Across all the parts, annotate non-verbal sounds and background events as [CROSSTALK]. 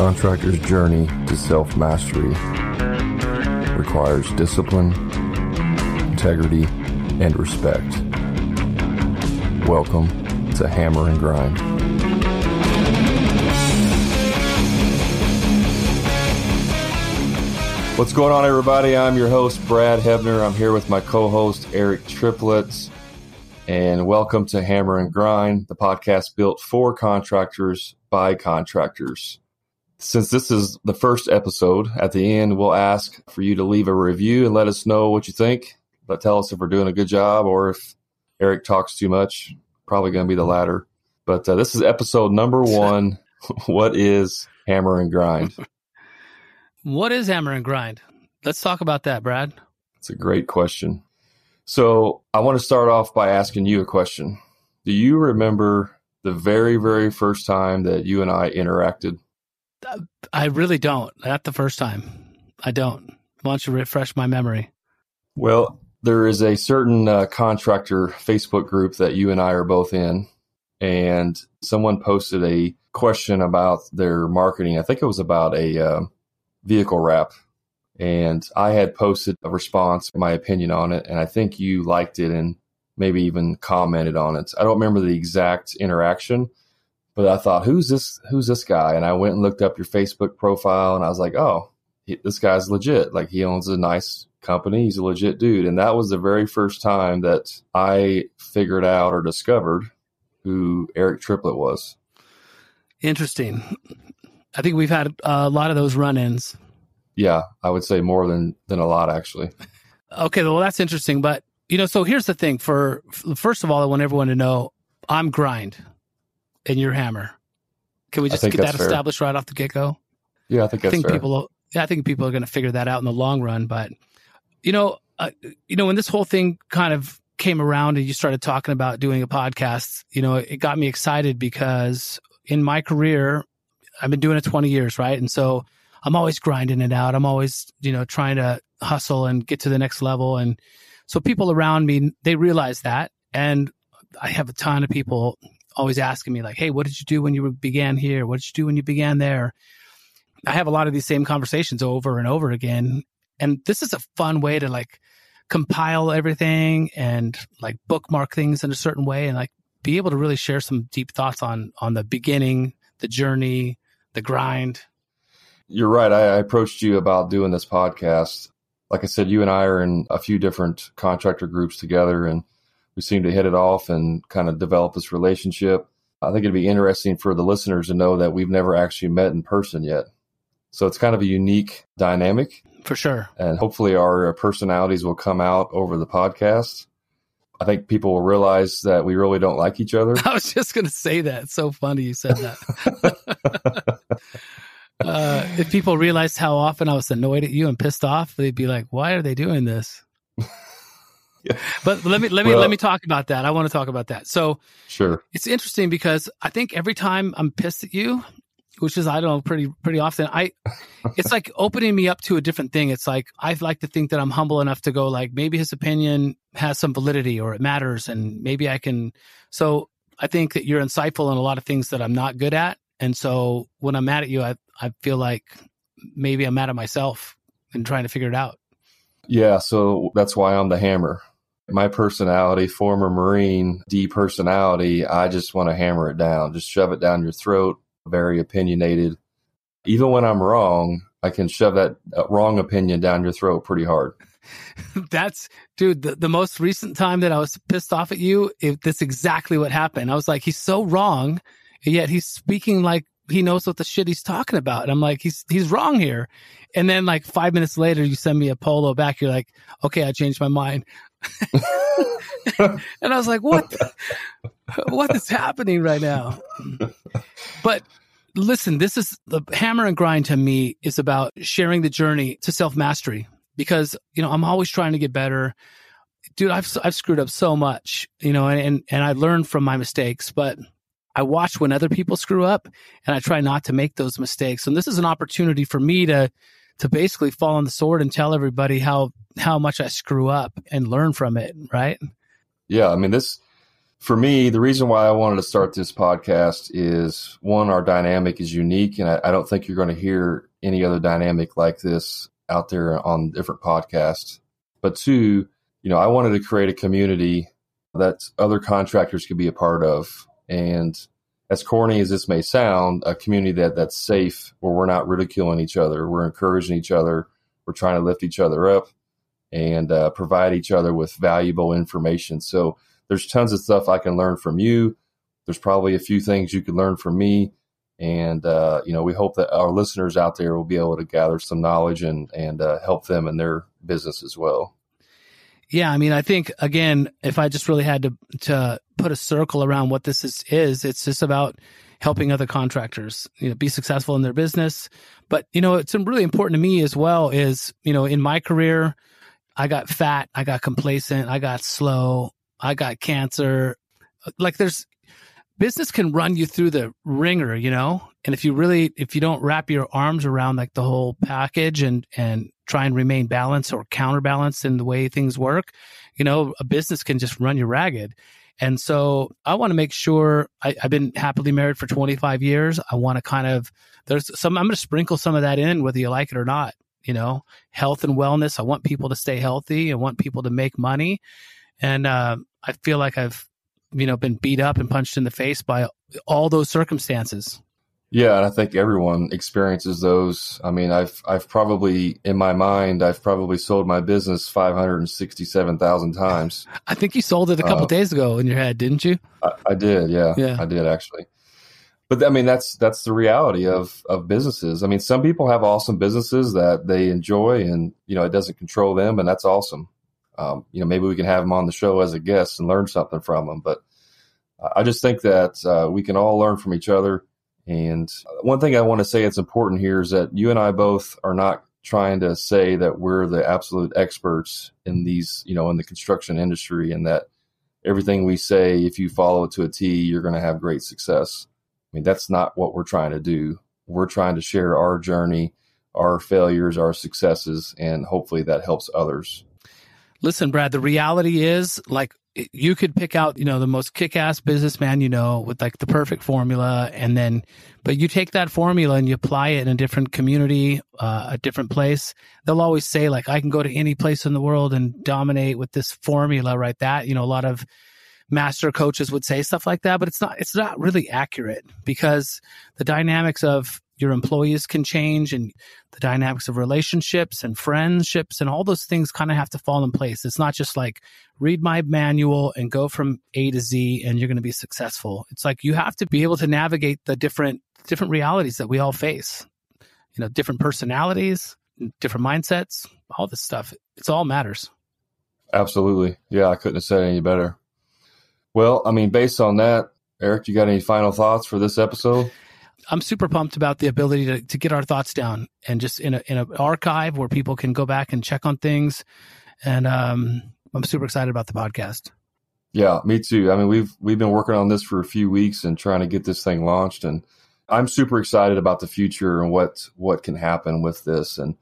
contractor's journey to self mastery requires discipline, integrity, and respect. Welcome to Hammer and Grind. What's going on, everybody? I'm your host, Brad Hebner. I'm here with my co host, Eric Triplett. And welcome to Hammer and Grind, the podcast built for contractors by contractors. Since this is the first episode, at the end, we'll ask for you to leave a review and let us know what you think. But tell us if we're doing a good job or if Eric talks too much. Probably going to be the latter. But uh, this is episode number [LAUGHS] one. what is Hammer and Grind? [LAUGHS] What is hammer and grind? Let's talk about that, Brad. It's a great question. So I want to start off by asking you a question. Do you remember the very, very first time that you and I interacted? I really don't. Not the first time. I don't. Why don't you refresh my memory? Well, there is a certain uh, contractor Facebook group that you and I are both in, and someone posted a question about their marketing. I think it was about a uh, vehicle wrap. And I had posted a response, my opinion on it, and I think you liked it and maybe even commented on it. I don't remember the exact interaction, but I thought, who's this? Who's this guy? And I went and looked up your Facebook profile, and I was like, oh, he, this guy's legit. Like he owns a nice company. He's a legit dude. And that was the very first time that I figured out or discovered who Eric Triplett was. Interesting. I think we've had a lot of those run-ins. Yeah, I would say more than than a lot actually. Okay, well that's interesting, but you know, so here's the thing. For first of all, I want everyone to know I'm grind, and you're hammer. Can we just get that fair. established right off the get go? Yeah, I think I think fair. people. Yeah, I think people are going to figure that out in the long run. But you know, uh, you know, when this whole thing kind of came around and you started talking about doing a podcast, you know, it got me excited because in my career, I've been doing it 20 years, right? And so I'm always grinding it out. I'm always, you know, trying to hustle and get to the next level. And so people around me, they realize that. And I have a ton of people always asking me like, Hey, what did you do when you began here? What did you do when you began there? I have a lot of these same conversations over and over again. And this is a fun way to like compile everything and like bookmark things in a certain way and like be able to really share some deep thoughts on on the beginning, the journey, the grind. You're right. I, I approached you about doing this podcast. Like I said, you and I are in a few different contractor groups together, and we seem to hit it off and kind of develop this relationship. I think it'd be interesting for the listeners to know that we've never actually met in person yet. So it's kind of a unique dynamic. For sure. And hopefully our personalities will come out over the podcast. I think people will realize that we really don't like each other. [LAUGHS] I was just going to say that. It's so funny you said that. [LAUGHS] uh, if people realized how often I was annoyed at you and pissed off, they'd be like, "Why are they doing this?" Yeah. [LAUGHS] But let me let me well, let me talk about that. I want to talk about that. So, sure, it's interesting because I think every time I'm pissed at you, which is I don't know pretty pretty often. I [LAUGHS] it's like opening me up to a different thing. It's like I like to think that I'm humble enough to go like maybe his opinion has some validity or it matters and maybe I can so I think that you're insightful in a lot of things that I'm not good at. And so when I'm mad at you, I I feel like maybe I'm mad at myself and trying to figure it out. Yeah, so that's why I'm the hammer. My personality, former Marine, D personality, I just want to hammer it down, just shove it down your throat very opinionated. Even when I'm wrong, I can shove that uh, wrong opinion down your throat pretty hard. [LAUGHS] That's, dude, the, the, most recent time that I was pissed off at you, it, that's exactly what happened. I was like, he's so wrong, yet he's speaking like he knows what the shit he's talking about. And I'm like, he's, he's wrong here. And then like five minutes later, you send me a polo back. You're like, okay, I changed my mind. [LAUGHS] and I was like, what? What is happening right now? But listen, this is the hammer and grind to me is about sharing the journey to self mastery because, you know, I'm always trying to get better. Dude, I've, I've screwed up so much, you know, and, and I learned from my mistakes, but I watch when other people screw up and I try not to make those mistakes. And this is an opportunity for me to, to basically fall on the sword and tell everybody how, how much I screw up and learn from it. Right. Yeah. I mean, this, for me, the reason why I wanted to start this podcast is one, our dynamic is unique, and I, I don't think you're going to hear any other dynamic like this out there on different podcasts. But two, you know, I wanted to create a community that other contractors could be a part of. And as corny as this may sound, a community that that's safe, where we're not ridiculing each other, we're encouraging each other, we're trying to lift each other up, and uh, provide each other with valuable information. So there's tons of stuff I can learn from you. There's probably a few things you can learn from me. And, uh, you know, we hope that our listeners out there will be able to gather some knowledge and, and uh, help them in their business as well. Yeah, I mean, I think again, if I just really had to to put a circle around what this is, is it's just about helping other contractors, you know, be successful in their business. But you know, it's really important to me as well. Is you know, in my career, I got fat, I got complacent, I got slow, I got cancer. Like there's business can run you through the ringer, you know? And if you really if you don't wrap your arms around like the whole package and and try and remain balanced or counterbalanced in the way things work, you know, a business can just run you ragged. And so I want to make sure I, have been happily married for 25 years. I want to kind of, there's some, I'm going to sprinkle some of that in, whether you like it or not. You know, health and wellness. I want people to stay healthy. I want people to make money. And uh, I feel like I've, you know, been beat up and punched in the face by all those circumstances. Yeah, and I think everyone experiences those. I mean, I've I've probably in my mind I've probably sold my business five hundred and sixty seven thousand times. [LAUGHS] I think you sold it a couple uh, days ago in your head, didn't you? I, I, did. Yeah, yeah, I did actually. But I mean, that's that's the reality of of businesses. I mean, some people have awesome businesses that they enjoy, and you know, it doesn't control them, and that's awesome um, you know, maybe we can have them on the show as a guest and learn something from them. But I just think that uh, we can all learn from each other. And one thing I want to say it's important here is that you and I both are not trying to say that we're the absolute experts in these, you know, in the construction industry and that everything we say, if you follow it to a T, you're going to have great success. I mean, that's not what we're trying to do. We're trying to share our journey, our failures, our successes, and hopefully that helps others. Listen, Brad, the reality is like you could pick out, you know, the most kick-ass businessman you know with like the perfect formula and then but you take that formula and you apply it in a different community, uh, a different place. They'll always say like I can go to any place in the world and dominate with this formula, right? That, you know, a lot of master coaches would say stuff like that, but it's not it's not really accurate because the dynamics of your employees can change and the dynamics of relationships and friendships and all those things kind of have to fall in place. It's not just like read my manual and go from A to Z and you're going to be successful. It's like you have to be able to navigate the different different realities that we all face. You know, different personalities, different mindsets, all this stuff. It's all matters. Absolutely. Yeah, I couldn't have said any better. Well, I mean, based on that, Eric, you got any final thoughts for this episode? I'm super pumped about the ability to, to get our thoughts down and just in a in an archive where people can go back and check on things. And um, I'm super excited about the podcast. Yeah, me too. I mean, we've we've been working on this for a few weeks and trying to get this thing launched, and I'm super excited about the future and what what can happen with this. And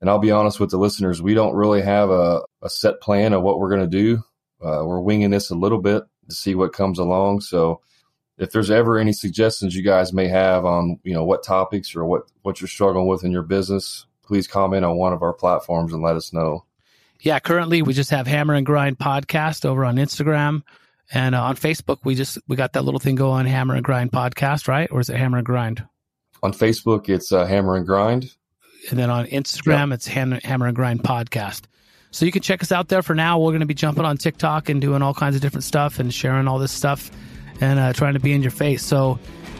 and I'll be honest with the listeners, we don't really have a, a set plan of what we're going to do. Uh, we're winging this a little bit to see what comes along. So if there's ever any suggestions you guys may have on you know what topics or what what you're struggling with in your business please comment on one of our platforms and let us know. Yeah currently we just have hammer and grind podcast over on instagram and uh, on facebook we just we got that little thing going hammer and grind podcast right? Or is it hammer and grind? On facebook it's uh, hammer and grind. And then on instagram yep. it's hammer, hammer and grind podcast so you can check us out there for now we're going to be jumping on tiktok and doing all kinds of different stuff and sharing all this stuff and uh, trying to be in your face. So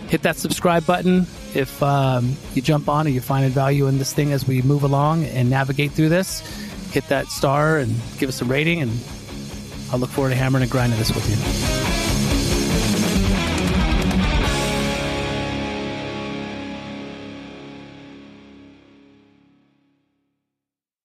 hit that subscribe button if um, you jump on or you find value in this thing as we move along and navigate through this. Hit that star and give us a rating, and I'll look forward to hammering and grinding this with you.